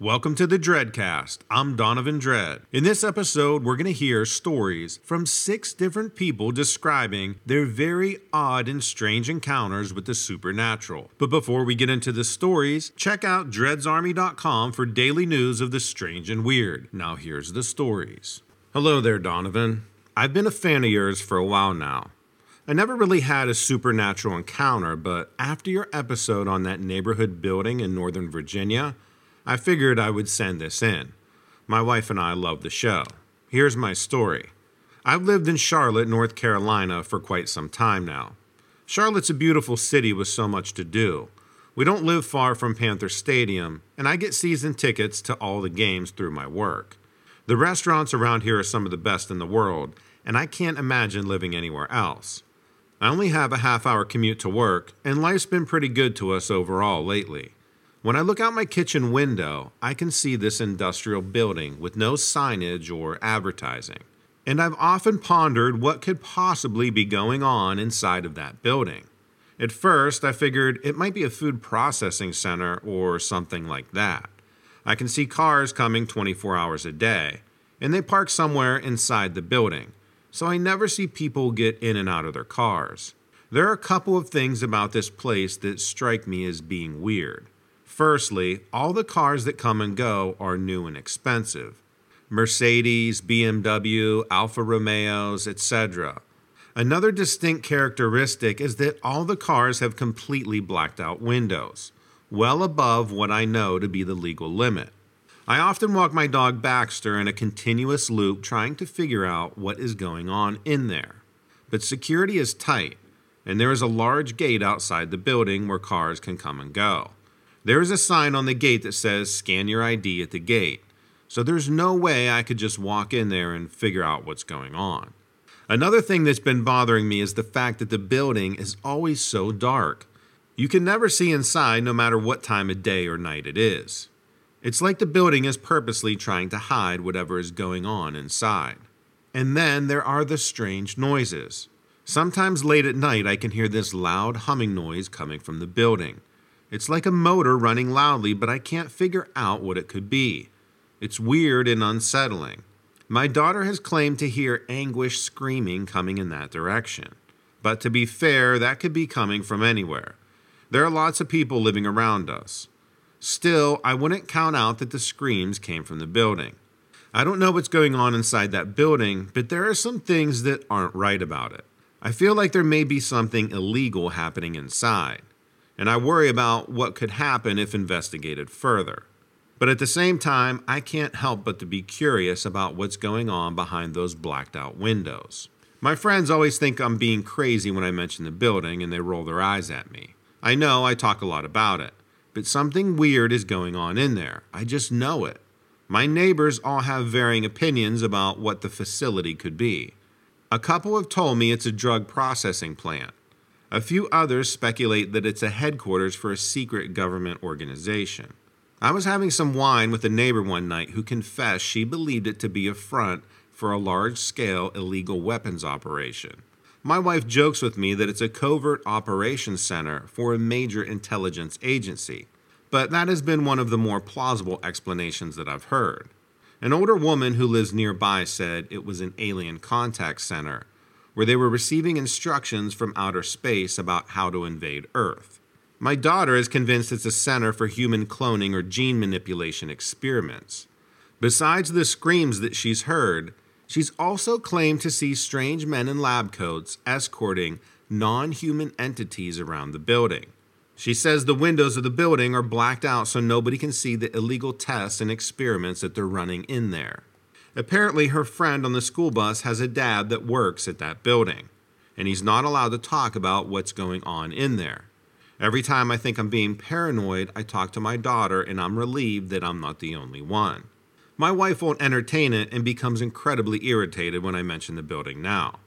Welcome to the Dreadcast. I'm Donovan Dread. In this episode, we're going to hear stories from six different people describing their very odd and strange encounters with the supernatural. But before we get into the stories, check out dreadsarmy.com for daily news of the strange and weird. Now, here's the stories. Hello there, Donovan. I've been a fan of yours for a while now. I never really had a supernatural encounter, but after your episode on that neighborhood building in Northern Virginia, I figured I would send this in. My wife and I love the show. Here's my story. I've lived in Charlotte, North Carolina for quite some time now. Charlotte's a beautiful city with so much to do. We don't live far from Panther Stadium, and I get season tickets to all the games through my work. The restaurants around here are some of the best in the world, and I can't imagine living anywhere else. I only have a half hour commute to work, and life's been pretty good to us overall lately. When I look out my kitchen window, I can see this industrial building with no signage or advertising. And I've often pondered what could possibly be going on inside of that building. At first, I figured it might be a food processing center or something like that. I can see cars coming 24 hours a day, and they park somewhere inside the building, so I never see people get in and out of their cars. There are a couple of things about this place that strike me as being weird. Firstly, all the cars that come and go are new and expensive Mercedes, BMW, Alfa Romeos, etc. Another distinct characteristic is that all the cars have completely blacked out windows, well above what I know to be the legal limit. I often walk my dog Baxter in a continuous loop trying to figure out what is going on in there. But security is tight, and there is a large gate outside the building where cars can come and go. There is a sign on the gate that says scan your ID at the gate, so there's no way I could just walk in there and figure out what's going on. Another thing that's been bothering me is the fact that the building is always so dark. You can never see inside no matter what time of day or night it is. It's like the building is purposely trying to hide whatever is going on inside. And then there are the strange noises. Sometimes late at night, I can hear this loud humming noise coming from the building. It's like a motor running loudly, but I can't figure out what it could be. It's weird and unsettling. My daughter has claimed to hear anguish screaming coming in that direction. But to be fair, that could be coming from anywhere. There are lots of people living around us. Still, I wouldn't count out that the screams came from the building. I don't know what's going on inside that building, but there are some things that aren't right about it. I feel like there may be something illegal happening inside and I worry about what could happen if investigated further. But at the same time, I can't help but to be curious about what's going on behind those blacked out windows. My friends always think I'm being crazy when I mention the building and they roll their eyes at me. I know I talk a lot about it, but something weird is going on in there. I just know it. My neighbors all have varying opinions about what the facility could be. A couple have told me it's a drug processing plant. A few others speculate that it's a headquarters for a secret government organization. I was having some wine with a neighbor one night who confessed she believed it to be a front for a large scale illegal weapons operation. My wife jokes with me that it's a covert operations center for a major intelligence agency, but that has been one of the more plausible explanations that I've heard. An older woman who lives nearby said it was an alien contact center where they were receiving instructions from outer space about how to invade Earth. My daughter is convinced it's a center for human cloning or gene manipulation experiments. Besides the screams that she's heard, she's also claimed to see strange men in lab coats escorting non human entities around the building. She says the windows of the building are blacked out so nobody can see the illegal tests and experiments that they're running in there. Apparently, her friend on the school bus has a dad that works at that building, and he's not allowed to talk about what's going on in there. Every time I think I'm being paranoid, I talk to my daughter, and I'm relieved that I'm not the only one. My wife won't entertain it and becomes incredibly irritated when I mention the building now.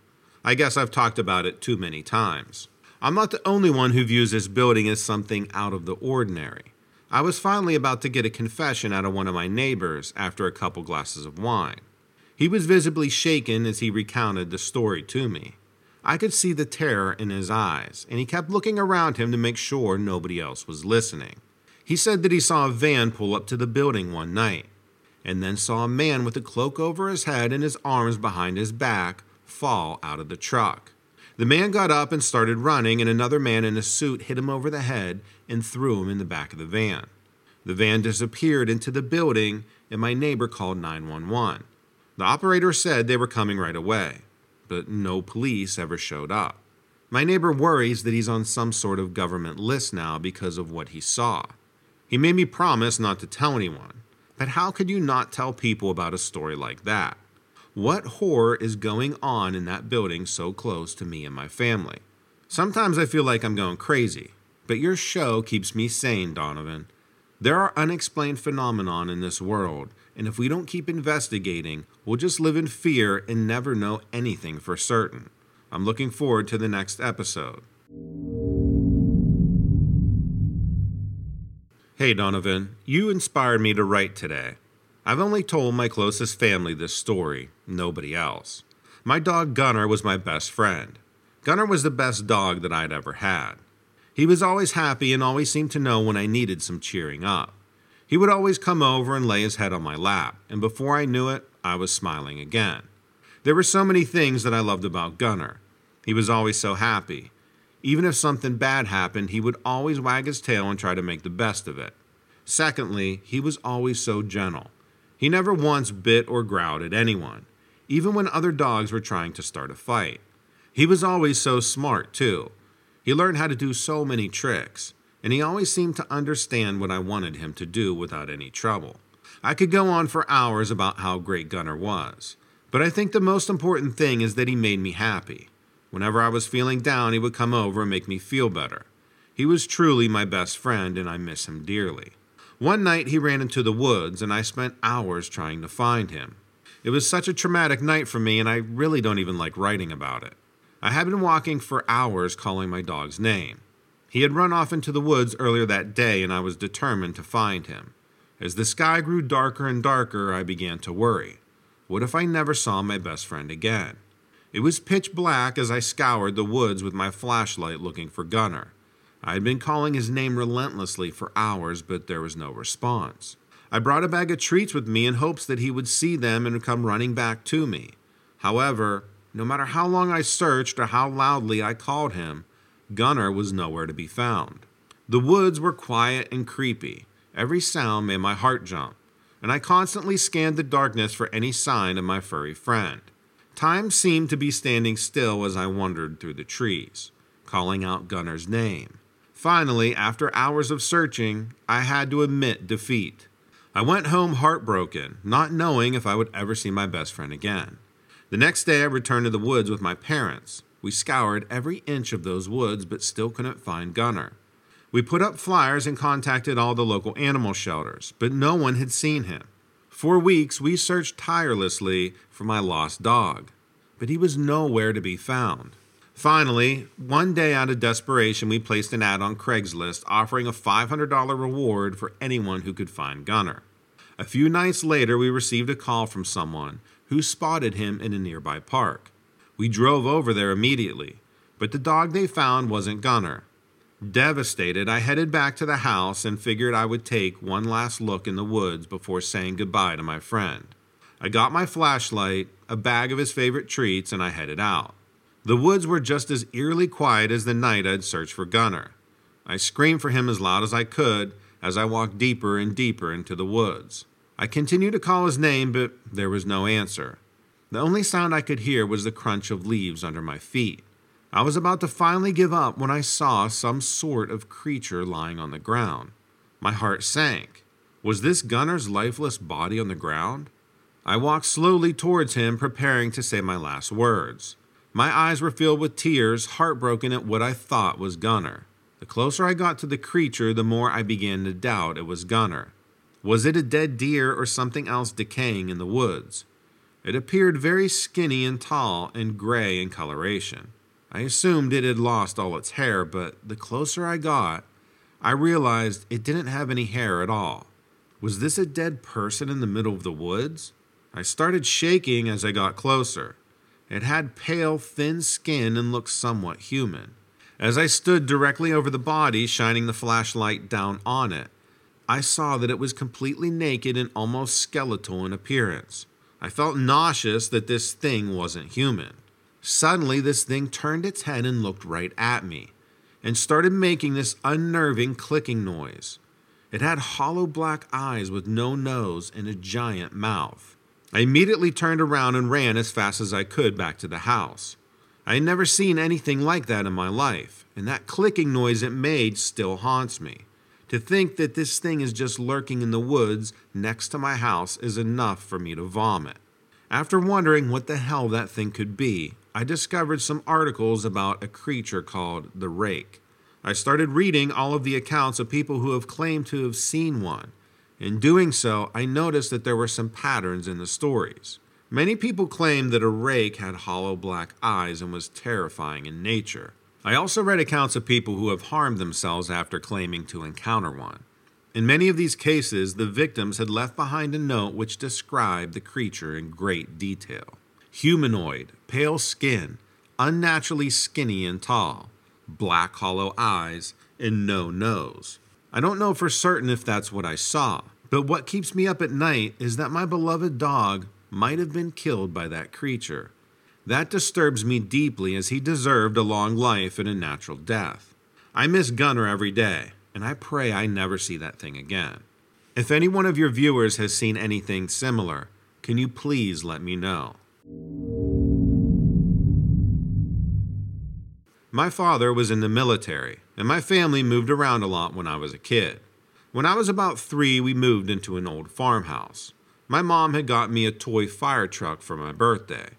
I guess I've talked about it too many times. I'm not the only one who views this building as something out of the ordinary. I was finally about to get a confession out of one of my neighbors after a couple glasses of wine. He was visibly shaken as he recounted the story to me. I could see the terror in his eyes, and he kept looking around him to make sure nobody else was listening. He said that he saw a van pull up to the building one night, and then saw a man with a cloak over his head and his arms behind his back fall out of the truck. The man got up and started running, and another man in a suit hit him over the head and threw him in the back of the van. The van disappeared into the building, and my neighbor called 911. The operator said they were coming right away, but no police ever showed up. My neighbor worries that he's on some sort of government list now because of what he saw. He made me promise not to tell anyone, but how could you not tell people about a story like that? What horror is going on in that building so close to me and my family? Sometimes I feel like I'm going crazy, but your show keeps me sane, Donovan. There are unexplained phenomena in this world, and if we don't keep investigating, we'll just live in fear and never know anything for certain. I'm looking forward to the next episode. Hey, Donovan, you inspired me to write today. I've only told my closest family this story, nobody else. My dog Gunner was my best friend. Gunner was the best dog that I'd ever had. He was always happy and always seemed to know when I needed some cheering up. He would always come over and lay his head on my lap, and before I knew it, I was smiling again. There were so many things that I loved about Gunner. He was always so happy. Even if something bad happened, he would always wag his tail and try to make the best of it. Secondly, he was always so gentle. He never once bit or growled at anyone, even when other dogs were trying to start a fight. He was always so smart, too. He learned how to do so many tricks, and he always seemed to understand what I wanted him to do without any trouble. I could go on for hours about how great Gunner was, but I think the most important thing is that he made me happy. Whenever I was feeling down, he would come over and make me feel better. He was truly my best friend, and I miss him dearly. One night he ran into the woods, and I spent hours trying to find him. It was such a traumatic night for me, and I really don't even like writing about it. I had been walking for hours calling my dog's name. He had run off into the woods earlier that day, and I was determined to find him. As the sky grew darker and darker, I began to worry. What if I never saw my best friend again? It was pitch black as I scoured the woods with my flashlight looking for Gunner. I had been calling his name relentlessly for hours, but there was no response. I brought a bag of treats with me in hopes that he would see them and come running back to me. However, no matter how long I searched or how loudly I called him, Gunner was nowhere to be found. The woods were quiet and creepy. Every sound made my heart jump, and I constantly scanned the darkness for any sign of my furry friend. Time seemed to be standing still as I wandered through the trees, calling out Gunner's name. Finally, after hours of searching, I had to admit defeat. I went home heartbroken, not knowing if I would ever see my best friend again. The next day, I returned to the woods with my parents. We scoured every inch of those woods, but still couldn't find Gunner. We put up flyers and contacted all the local animal shelters, but no one had seen him. For weeks, we searched tirelessly for my lost dog, but he was nowhere to be found. Finally, one day out of desperation, we placed an ad on Craigslist offering a $500 reward for anyone who could find Gunner. A few nights later, we received a call from someone who spotted him in a nearby park. We drove over there immediately, but the dog they found wasn't Gunner. Devastated, I headed back to the house and figured I would take one last look in the woods before saying goodbye to my friend. I got my flashlight, a bag of his favorite treats, and I headed out. The woods were just as eerily quiet as the night I'd searched for Gunner. I screamed for him as loud as I could as I walked deeper and deeper into the woods. I continued to call his name, but there was no answer. The only sound I could hear was the crunch of leaves under my feet. I was about to finally give up when I saw some sort of creature lying on the ground. My heart sank. Was this Gunner's lifeless body on the ground? I walked slowly towards him, preparing to say my last words. My eyes were filled with tears, heartbroken at what I thought was Gunner. The closer I got to the creature, the more I began to doubt it was Gunner. Was it a dead deer or something else decaying in the woods? It appeared very skinny and tall and gray in coloration. I assumed it had lost all its hair, but the closer I got, I realized it didn't have any hair at all. Was this a dead person in the middle of the woods? I started shaking as I got closer. It had pale, thin skin and looked somewhat human. As I stood directly over the body, shining the flashlight down on it, I saw that it was completely naked and almost skeletal in appearance. I felt nauseous that this thing wasn't human. Suddenly, this thing turned its head and looked right at me, and started making this unnerving clicking noise. It had hollow black eyes with no nose and a giant mouth. I immediately turned around and ran as fast as I could back to the house. I had never seen anything like that in my life, and that clicking noise it made still haunts me. To think that this thing is just lurking in the woods next to my house is enough for me to vomit. After wondering what the hell that thing could be, I discovered some articles about a creature called the rake. I started reading all of the accounts of people who have claimed to have seen one. In doing so, I noticed that there were some patterns in the stories. Many people claimed that a rake had hollow black eyes and was terrifying in nature. I also read accounts of people who have harmed themselves after claiming to encounter one. In many of these cases, the victims had left behind a note which described the creature in great detail humanoid, pale skin, unnaturally skinny and tall, black hollow eyes, and no nose. I don't know for certain if that's what I saw, but what keeps me up at night is that my beloved dog might have been killed by that creature. That disturbs me deeply as he deserved a long life and a natural death. I miss Gunner every day, and I pray I never see that thing again. If any one of your viewers has seen anything similar, can you please let me know? My father was in the military, and my family moved around a lot when I was a kid. When I was about three, we moved into an old farmhouse. My mom had got me a toy fire truck for my birthday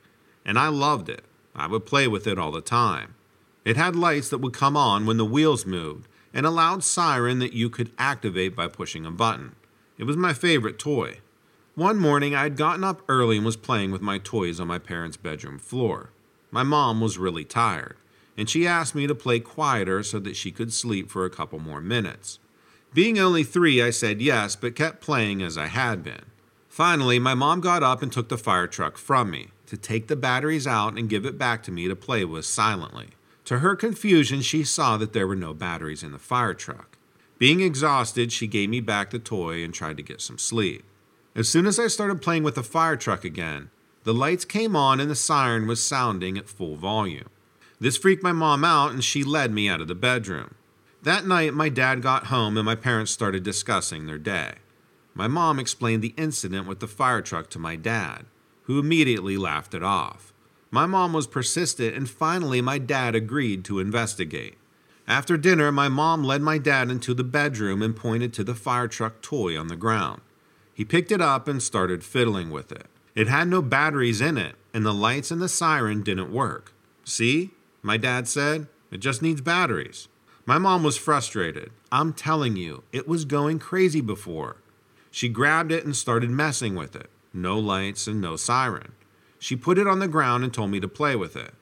and I loved it. I would play with it all the time. It had lights that would come on when the wheels moved and a loud siren that you could activate by pushing a button. It was my favorite toy. One morning, I had gotten up early and was playing with my toys on my parents' bedroom floor. My mom was really tired, and she asked me to play quieter so that she could sleep for a couple more minutes. Being only three, I said yes, but kept playing as I had been. Finally, my mom got up and took the fire truck from me to take the batteries out and give it back to me to play with silently. To her confusion, she saw that there were no batteries in the fire truck. Being exhausted, she gave me back the toy and tried to get some sleep. As soon as I started playing with the fire truck again, the lights came on and the siren was sounding at full volume. This freaked my mom out and she led me out of the bedroom. That night, my dad got home and my parents started discussing their day. My mom explained the incident with the fire truck to my dad, who immediately laughed it off. My mom was persistent, and finally, my dad agreed to investigate. After dinner, my mom led my dad into the bedroom and pointed to the fire truck toy on the ground. He picked it up and started fiddling with it. It had no batteries in it, and the lights and the siren didn't work. See? My dad said. It just needs batteries. My mom was frustrated. I'm telling you, it was going crazy before. She grabbed it and started messing with it. No lights and no siren. She put it on the ground and told me to play with it.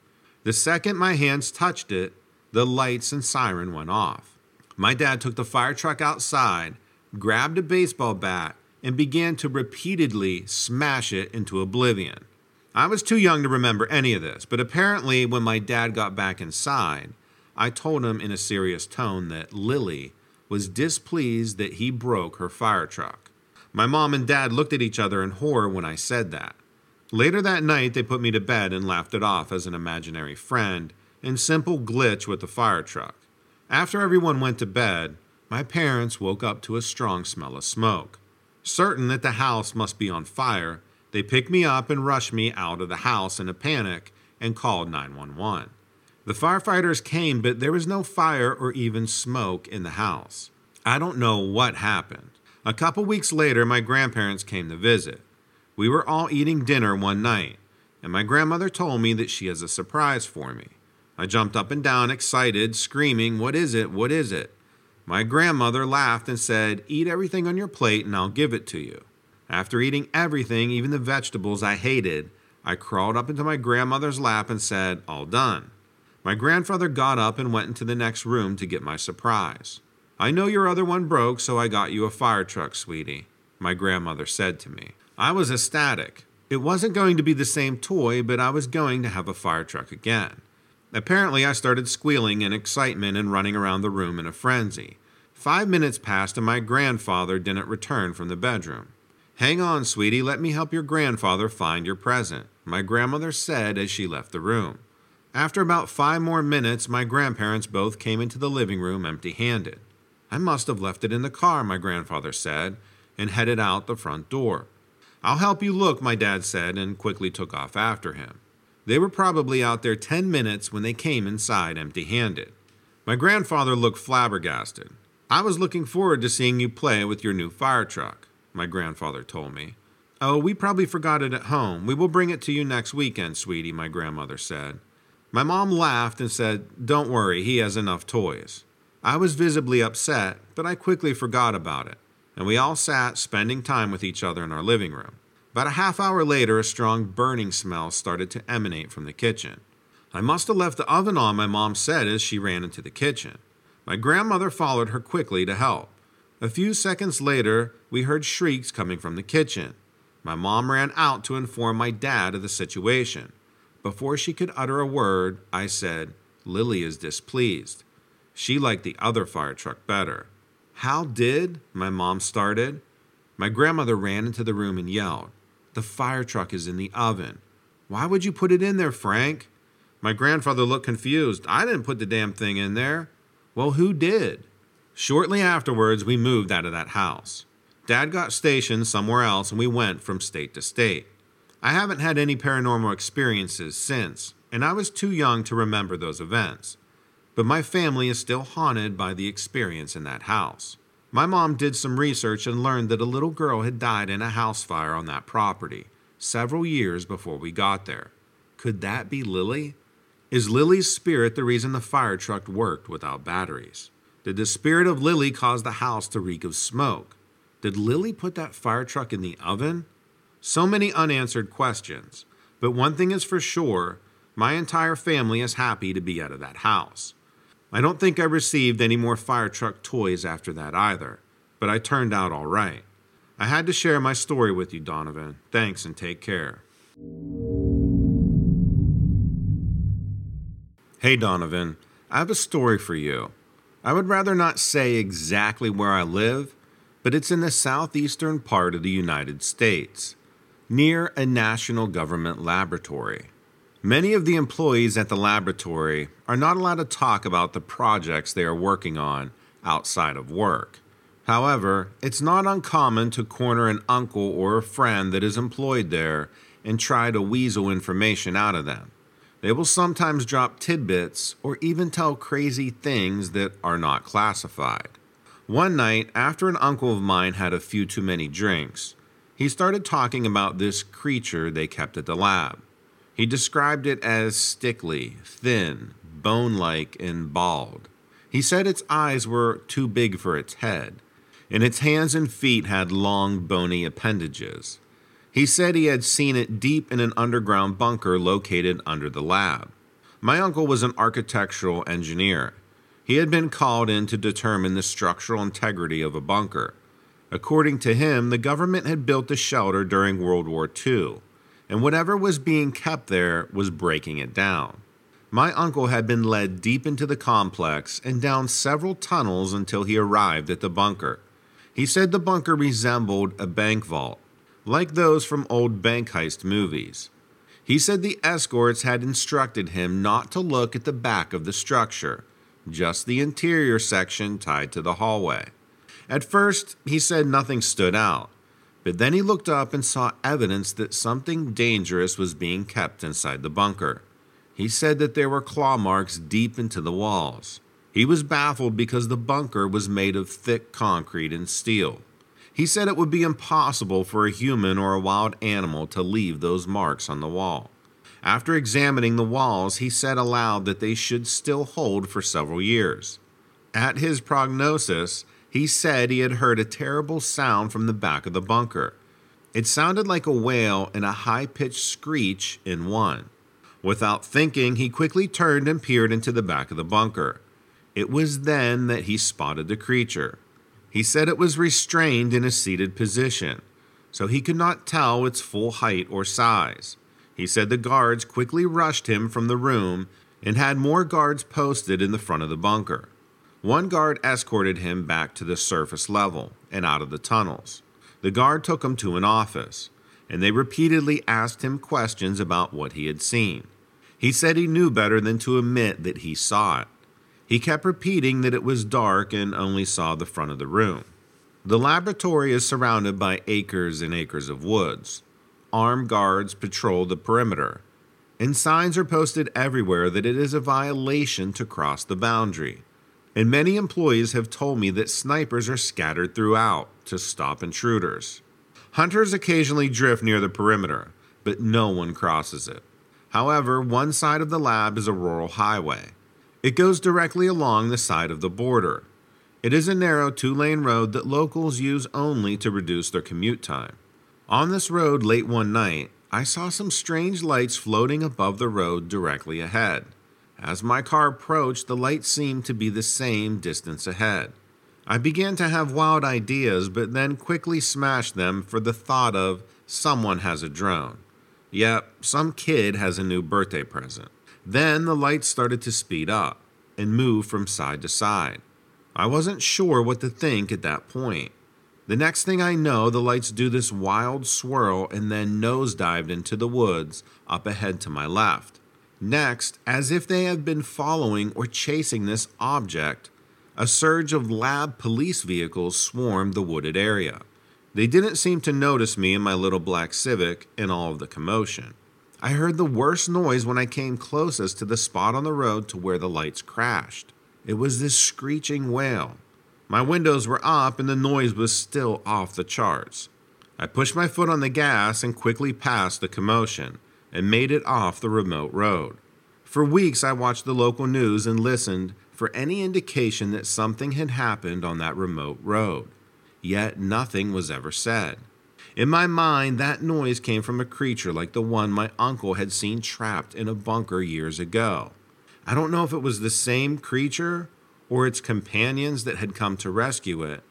The second my hands touched it, the lights and siren went off. My dad took the fire truck outside, grabbed a baseball bat, and began to repeatedly smash it into oblivion. I was too young to remember any of this, but apparently, when my dad got back inside, I told him in a serious tone that Lily was displeased that he broke her fire truck. My mom and dad looked at each other in horror when I said that. Later that night, they put me to bed and laughed it off as an imaginary friend and simple glitch with the fire truck. After everyone went to bed, my parents woke up to a strong smell of smoke. Certain that the house must be on fire, they picked me up and rushed me out of the house in a panic and called 911. The firefighters came, but there was no fire or even smoke in the house. I don't know what happened. A couple weeks later, my grandparents came to visit. We were all eating dinner one night, and my grandmother told me that she has a surprise for me. I jumped up and down, excited, screaming, What is it? What is it? My grandmother laughed and said, Eat everything on your plate and I'll give it to you. After eating everything, even the vegetables I hated, I crawled up into my grandmother's lap and said, All done. My grandfather got up and went into the next room to get my surprise. I know your other one broke, so I got you a fire truck, sweetie, my grandmother said to me. I was ecstatic. It wasn't going to be the same toy, but I was going to have a fire truck again. Apparently, I started squealing in excitement and running around the room in a frenzy. Five minutes passed and my grandfather didn't return from the bedroom. Hang on, sweetie, let me help your grandfather find your present, my grandmother said as she left the room. After about five more minutes, my grandparents both came into the living room empty handed. I must have left it in the car, my grandfather said, and headed out the front door. I'll help you look, my dad said, and quickly took off after him. They were probably out there 10 minutes when they came inside empty handed. My grandfather looked flabbergasted. I was looking forward to seeing you play with your new fire truck my grandfather told me. Oh, we probably forgot it at home. We will bring it to you next weekend, sweetie, my grandmother said. My mom laughed and said, Don't worry, he has enough toys. I was visibly upset, but I quickly forgot about it, and we all sat spending time with each other in our living room. About a half hour later, a strong burning smell started to emanate from the kitchen. I must have left the oven on, my mom said as she ran into the kitchen. My grandmother followed her quickly to help. A few seconds later, we heard shrieks coming from the kitchen. My mom ran out to inform my dad of the situation. Before she could utter a word, I said, Lily is displeased. She liked the other fire truck better. How did? My mom started. My grandmother ran into the room and yelled, The fire truck is in the oven. Why would you put it in there, Frank? My grandfather looked confused. I didn't put the damn thing in there. Well, who did? Shortly afterwards, we moved out of that house. Dad got stationed somewhere else and we went from state to state. I haven't had any paranormal experiences since, and I was too young to remember those events. But my family is still haunted by the experience in that house. My mom did some research and learned that a little girl had died in a house fire on that property several years before we got there. Could that be Lily? Is Lily's spirit the reason the fire truck worked without batteries? Did the spirit of Lily cause the house to reek of smoke? Did Lily put that fire truck in the oven? So many unanswered questions. But one thing is for sure my entire family is happy to be out of that house. I don't think I received any more fire truck toys after that either, but I turned out all right. I had to share my story with you, Donovan. Thanks and take care. Hey, Donovan, I have a story for you. I would rather not say exactly where I live, but it's in the southeastern part of the United States, near a national government laboratory. Many of the employees at the laboratory are not allowed to talk about the projects they are working on outside of work. However, it's not uncommon to corner an uncle or a friend that is employed there and try to weasel information out of them. They will sometimes drop tidbits or even tell crazy things that are not classified. One night, after an uncle of mine had a few too many drinks, he started talking about this creature they kept at the lab. He described it as stickly, thin, bone like, and bald. He said its eyes were too big for its head, and its hands and feet had long, bony appendages. He said he had seen it deep in an underground bunker located under the lab. My uncle was an architectural engineer. He had been called in to determine the structural integrity of a bunker. According to him, the government had built the shelter during World War II, and whatever was being kept there was breaking it down. My uncle had been led deep into the complex and down several tunnels until he arrived at the bunker. He said the bunker resembled a bank vault like those from old bank heist movies. He said the escorts had instructed him not to look at the back of the structure, just the interior section tied to the hallway. At first, he said nothing stood out, but then he looked up and saw evidence that something dangerous was being kept inside the bunker. He said that there were claw marks deep into the walls. He was baffled because the bunker was made of thick concrete and steel. He said it would be impossible for a human or a wild animal to leave those marks on the wall. After examining the walls, he said aloud that they should still hold for several years. At his prognosis, he said he had heard a terrible sound from the back of the bunker. It sounded like a wail and a high pitched screech in one. Without thinking, he quickly turned and peered into the back of the bunker. It was then that he spotted the creature. He said it was restrained in a seated position, so he could not tell its full height or size. He said the guards quickly rushed him from the room and had more guards posted in the front of the bunker. One guard escorted him back to the surface level and out of the tunnels. The guard took him to an office, and they repeatedly asked him questions about what he had seen. He said he knew better than to admit that he saw it. He kept repeating that it was dark and only saw the front of the room. The laboratory is surrounded by acres and acres of woods. Armed guards patrol the perimeter, and signs are posted everywhere that it is a violation to cross the boundary. And many employees have told me that snipers are scattered throughout to stop intruders. Hunters occasionally drift near the perimeter, but no one crosses it. However, one side of the lab is a rural highway. It goes directly along the side of the border. It is a narrow two lane road that locals use only to reduce their commute time. On this road late one night, I saw some strange lights floating above the road directly ahead. As my car approached, the lights seemed to be the same distance ahead. I began to have wild ideas, but then quickly smashed them for the thought of someone has a drone. Yep, some kid has a new birthday present. Then the lights started to speed up and move from side to side. I wasn't sure what to think at that point. The next thing I know, the lights do this wild swirl and then nosedived into the woods up ahead to my left. Next, as if they had been following or chasing this object, a surge of lab police vehicles swarmed the wooded area. They didn't seem to notice me in my little black Civic in all of the commotion. I heard the worst noise when I came closest to the spot on the road to where the lights crashed. It was this screeching wail. My windows were up and the noise was still off the charts. I pushed my foot on the gas and quickly passed the commotion and made it off the remote road. For weeks, I watched the local news and listened for any indication that something had happened on that remote road. Yet nothing was ever said. In my mind, that noise came from a creature like the one my uncle had seen trapped in a bunker years ago. I don't know if it was the same creature or its companions that had come to rescue it,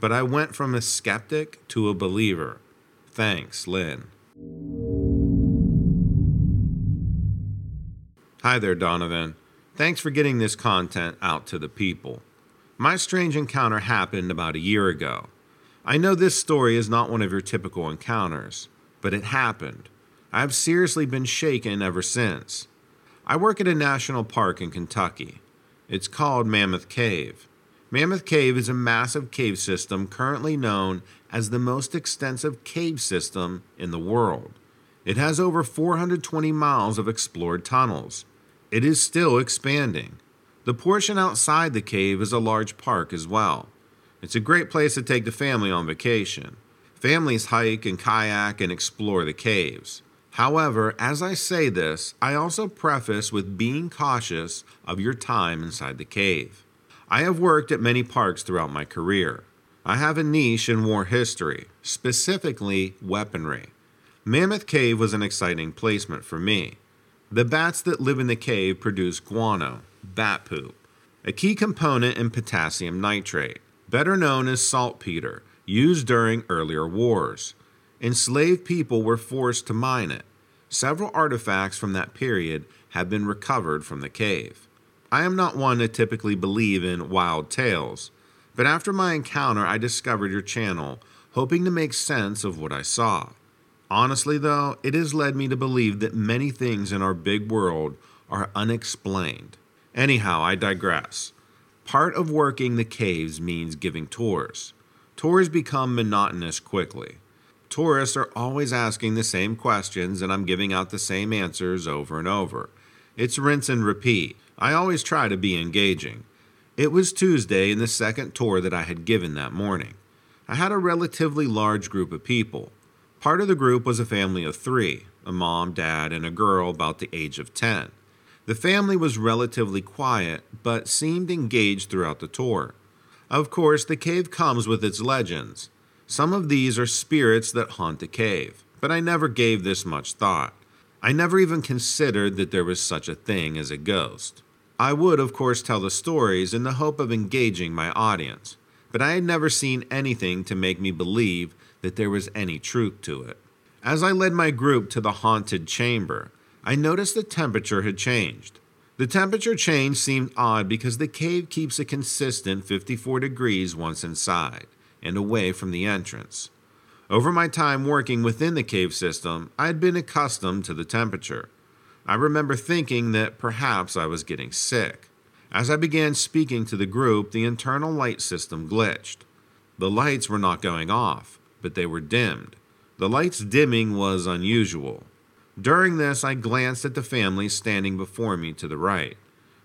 but I went from a skeptic to a believer. Thanks, Lynn. Hi there, Donovan. Thanks for getting this content out to the people. My strange encounter happened about a year ago. I know this story is not one of your typical encounters, but it happened. I've seriously been shaken ever since. I work at a national park in Kentucky. It's called Mammoth Cave. Mammoth Cave is a massive cave system currently known as the most extensive cave system in the world. It has over 420 miles of explored tunnels. It is still expanding. The portion outside the cave is a large park as well. It's a great place to take the family on vacation. Families hike and kayak and explore the caves. However, as I say this, I also preface with being cautious of your time inside the cave. I have worked at many parks throughout my career. I have a niche in war history, specifically weaponry. Mammoth Cave was an exciting placement for me. The bats that live in the cave produce guano, bat poop, a key component in potassium nitrate, better known as saltpeter, used during earlier wars. Enslaved people were forced to mine it. Several artifacts from that period have been recovered from the cave. I am not one to typically believe in wild tales, but after my encounter, I discovered your channel, hoping to make sense of what I saw. Honestly, though, it has led me to believe that many things in our big world are unexplained. Anyhow, I digress. Part of working the caves means giving tours. Tours become monotonous quickly. Tourists are always asking the same questions, and I'm giving out the same answers over and over. It's rinse and repeat. I always try to be engaging. It was Tuesday in the second tour that I had given that morning. I had a relatively large group of people. Part of the group was a family of three a mom, dad, and a girl about the age of 10. The family was relatively quiet, but seemed engaged throughout the tour. Of course, the cave comes with its legends. Some of these are spirits that haunt the cave, but I never gave this much thought. I never even considered that there was such a thing as a ghost. I would, of course, tell the stories in the hope of engaging my audience, but I had never seen anything to make me believe that there was any truth to it. As I led my group to the haunted chamber, I noticed the temperature had changed. The temperature change seemed odd because the cave keeps a consistent 54 degrees once inside and away from the entrance. Over my time working within the cave system, I had been accustomed to the temperature. I remember thinking that perhaps I was getting sick. As I began speaking to the group, the internal light system glitched. The lights were not going off, but they were dimmed. The lights dimming was unusual. During this, I glanced at the family standing before me to the right.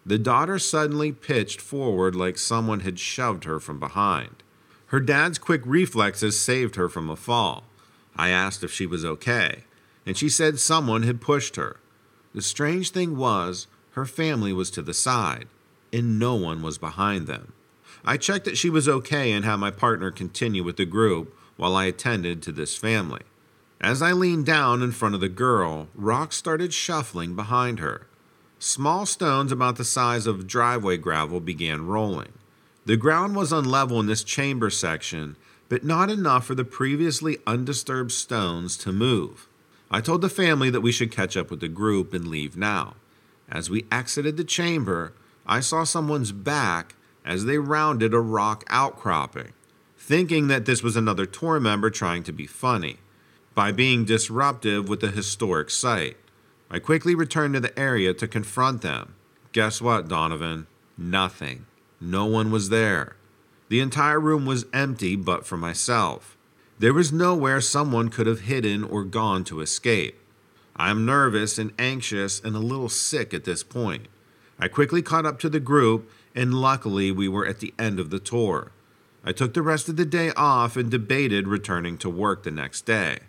The daughter suddenly pitched forward like someone had shoved her from behind. Her dad's quick reflexes saved her from a fall. I asked if she was okay, and she said someone had pushed her. The strange thing was, her family was to the side, and no one was behind them. I checked that she was okay and had my partner continue with the group while I attended to this family. As I leaned down in front of the girl, rocks started shuffling behind her. Small stones about the size of driveway gravel began rolling. The ground was unlevel in this chamber section, but not enough for the previously undisturbed stones to move. I told the family that we should catch up with the group and leave now. As we exited the chamber, I saw someone's back as they rounded a rock outcropping, thinking that this was another tour member trying to be funny by being disruptive with the historic site. I quickly returned to the area to confront them. Guess what, Donovan? Nothing. No one was there. The entire room was empty but for myself. There was nowhere someone could have hidden or gone to escape. I am nervous and anxious and a little sick at this point. I quickly caught up to the group, and luckily we were at the end of the tour. I took the rest of the day off and debated returning to work the next day.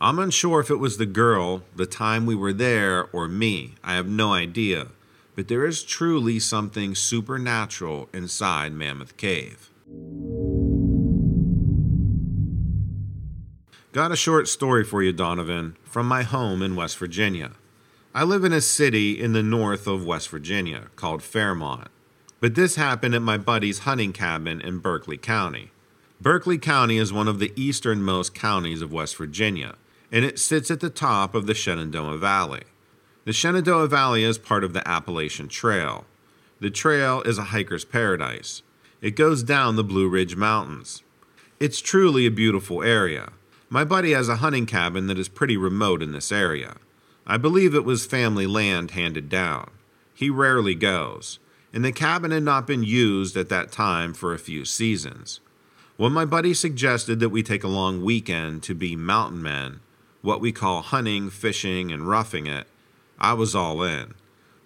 I'm unsure if it was the girl, the time we were there, or me. I have no idea. But there is truly something supernatural inside Mammoth Cave. Got a short story for you, Donovan, from my home in West Virginia. I live in a city in the north of West Virginia called Fairmont, but this happened at my buddy's hunting cabin in Berkeley County. Berkeley County is one of the easternmost counties of West Virginia and it sits at the top of the Shenandoah Valley. The Shenandoah Valley is part of the Appalachian Trail. The trail is a hiker's paradise. It goes down the Blue Ridge Mountains. It's truly a beautiful area. My buddy has a hunting cabin that is pretty remote in this area. I believe it was family land handed down. He rarely goes, and the cabin had not been used at that time for a few seasons. When my buddy suggested that we take a long weekend to be mountain men, what we call hunting, fishing, and roughing it, I was all in.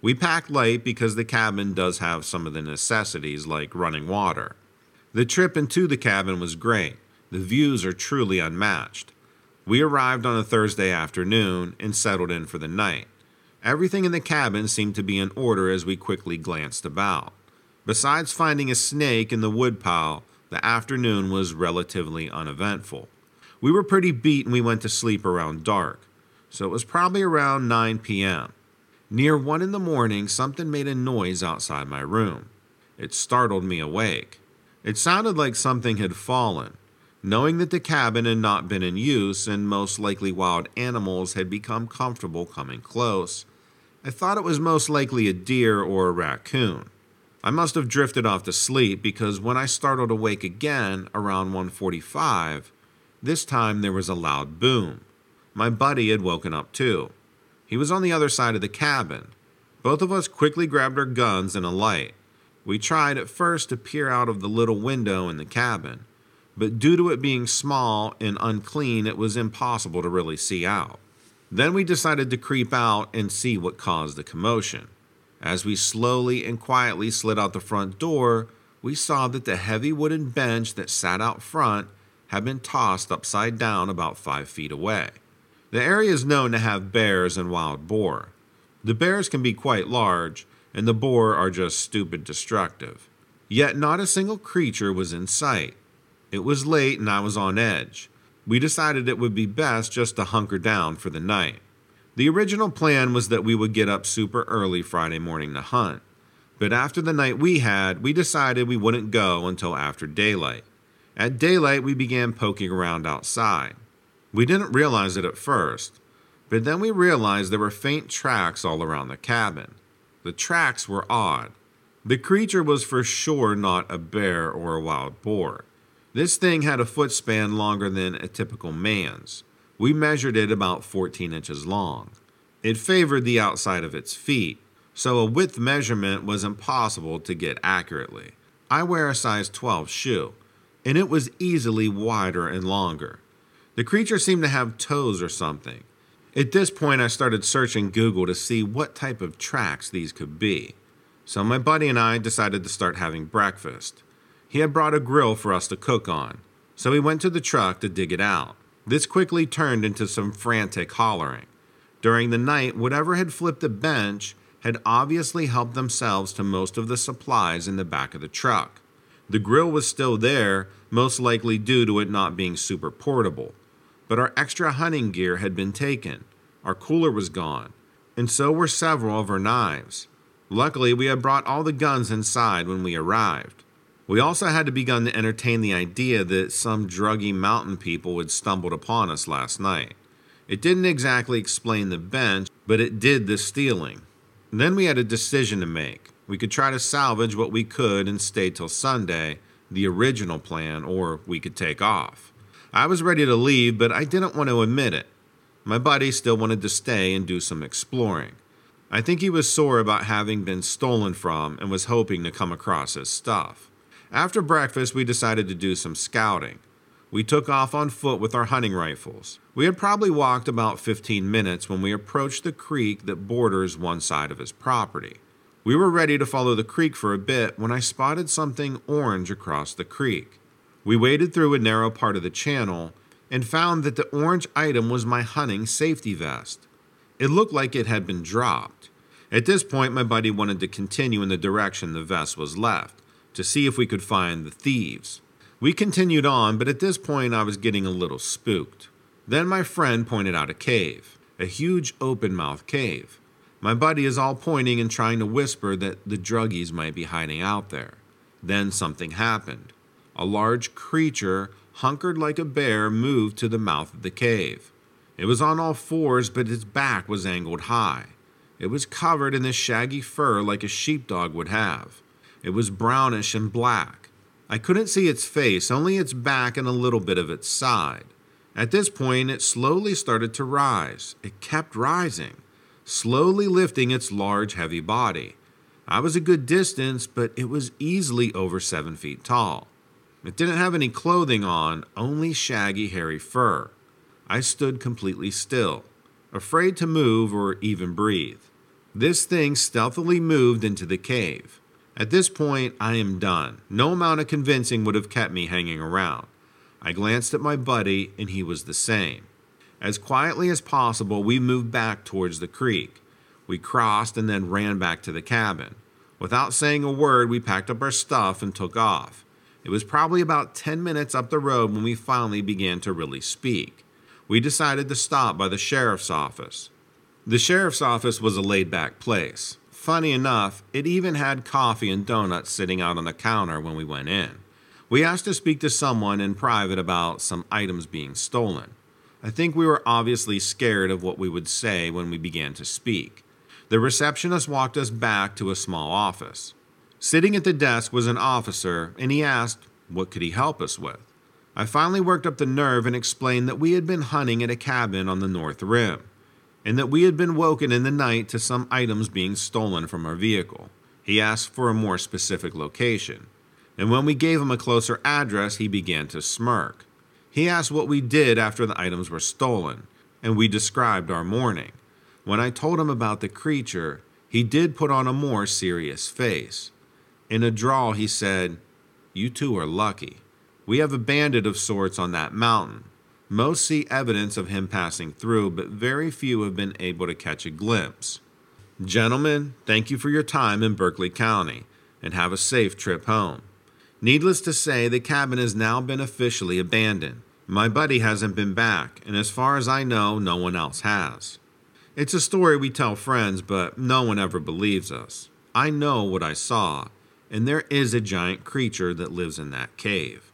We packed light because the cabin does have some of the necessities like running water. The trip into the cabin was great. The views are truly unmatched. We arrived on a Thursday afternoon and settled in for the night. Everything in the cabin seemed to be in order as we quickly glanced about. Besides finding a snake in the woodpile, the afternoon was relatively uneventful. We were pretty beat and we went to sleep around dark, so it was probably around 9 p.m. Near 1 in the morning, something made a noise outside my room. It startled me awake. It sounded like something had fallen. Knowing that the cabin had not been in use and most likely wild animals had become comfortable coming close, I thought it was most likely a deer or a raccoon. I must have drifted off to sleep because when I startled awake again around 1:45, this time there was a loud boom. My buddy had woken up too. He was on the other side of the cabin. Both of us quickly grabbed our guns and a light. We tried at first to peer out of the little window in the cabin, but due to it being small and unclean, it was impossible to really see out. Then we decided to creep out and see what caused the commotion. As we slowly and quietly slid out the front door, we saw that the heavy wooden bench that sat out front had been tossed upside down about five feet away. The area is known to have bears and wild boar. The bears can be quite large, and the boar are just stupid destructive. Yet not a single creature was in sight. It was late and I was on edge. We decided it would be best just to hunker down for the night. The original plan was that we would get up super early Friday morning to hunt. But after the night we had, we decided we wouldn't go until after daylight. At daylight, we began poking around outside. We didn't realize it at first, but then we realized there were faint tracks all around the cabin. The tracks were odd. The creature was for sure not a bear or a wild boar. This thing had a foot span longer than a typical man's. We measured it about 14 inches long. It favored the outside of its feet, so a width measurement was impossible to get accurately. I wear a size 12 shoe, and it was easily wider and longer. The creature seemed to have toes or something. At this point, I started searching Google to see what type of tracks these could be. So my buddy and I decided to start having breakfast. He had brought a grill for us to cook on, so we went to the truck to dig it out. This quickly turned into some frantic hollering. During the night, whatever had flipped the bench had obviously helped themselves to most of the supplies in the back of the truck. The grill was still there, most likely due to it not being super portable. But our extra hunting gear had been taken, our cooler was gone, and so were several of our knives. Luckily, we had brought all the guns inside when we arrived. We also had to begun to entertain the idea that some druggy mountain people had stumbled upon us last night. It didn't exactly explain the bench, but it did the stealing. then we had a decision to make. We could try to salvage what we could and stay till Sunday, the original plan, or we could take off. I was ready to leave, but I didn't want to admit it. My buddy still wanted to stay and do some exploring. I think he was sore about having been stolen from and was hoping to come across his stuff. After breakfast, we decided to do some scouting. We took off on foot with our hunting rifles. We had probably walked about 15 minutes when we approached the creek that borders one side of his property. We were ready to follow the creek for a bit when I spotted something orange across the creek. We waded through a narrow part of the channel and found that the orange item was my hunting safety vest. It looked like it had been dropped. At this point, my buddy wanted to continue in the direction the vest was left to see if we could find the thieves. We continued on, but at this point I was getting a little spooked. Then my friend pointed out a cave, a huge open mouth cave. My buddy is all pointing and trying to whisper that the druggies might be hiding out there. Then something happened. A large creature, hunkered like a bear, moved to the mouth of the cave. It was on all fours, but its back was angled high. It was covered in this shaggy fur like a sheepdog would have. It was brownish and black. I couldn't see its face, only its back and a little bit of its side. At this point, it slowly started to rise. It kept rising, slowly lifting its large, heavy body. I was a good distance, but it was easily over seven feet tall. It didn't have any clothing on, only shaggy, hairy fur. I stood completely still, afraid to move or even breathe. This thing stealthily moved into the cave. At this point, I am done. No amount of convincing would have kept me hanging around. I glanced at my buddy, and he was the same. As quietly as possible, we moved back towards the creek. We crossed and then ran back to the cabin. Without saying a word, we packed up our stuff and took off. It was probably about 10 minutes up the road when we finally began to really speak. We decided to stop by the sheriff's office. The sheriff's office was a laid back place. Funny enough, it even had coffee and donuts sitting out on the counter when we went in. We asked to speak to someone in private about some items being stolen. I think we were obviously scared of what we would say when we began to speak. The receptionist walked us back to a small office. Sitting at the desk was an officer, and he asked, What could he help us with? I finally worked up the nerve and explained that we had been hunting at a cabin on the North Rim and that we had been woken in the night to some items being stolen from our vehicle. He asked for a more specific location, and when we gave him a closer address, he began to smirk. He asked what we did after the items were stolen, and we described our morning. When I told him about the creature, he did put on a more serious face. In a drawl, he said, You two are lucky. We have a bandit of sorts on that mountain. Most see evidence of him passing through, but very few have been able to catch a glimpse. Gentlemen, thank you for your time in Berkeley County, and have a safe trip home. Needless to say, the cabin has now been officially abandoned. My buddy hasn't been back, and as far as I know, no one else has. It's a story we tell friends, but no one ever believes us. I know what I saw, and there is a giant creature that lives in that cave.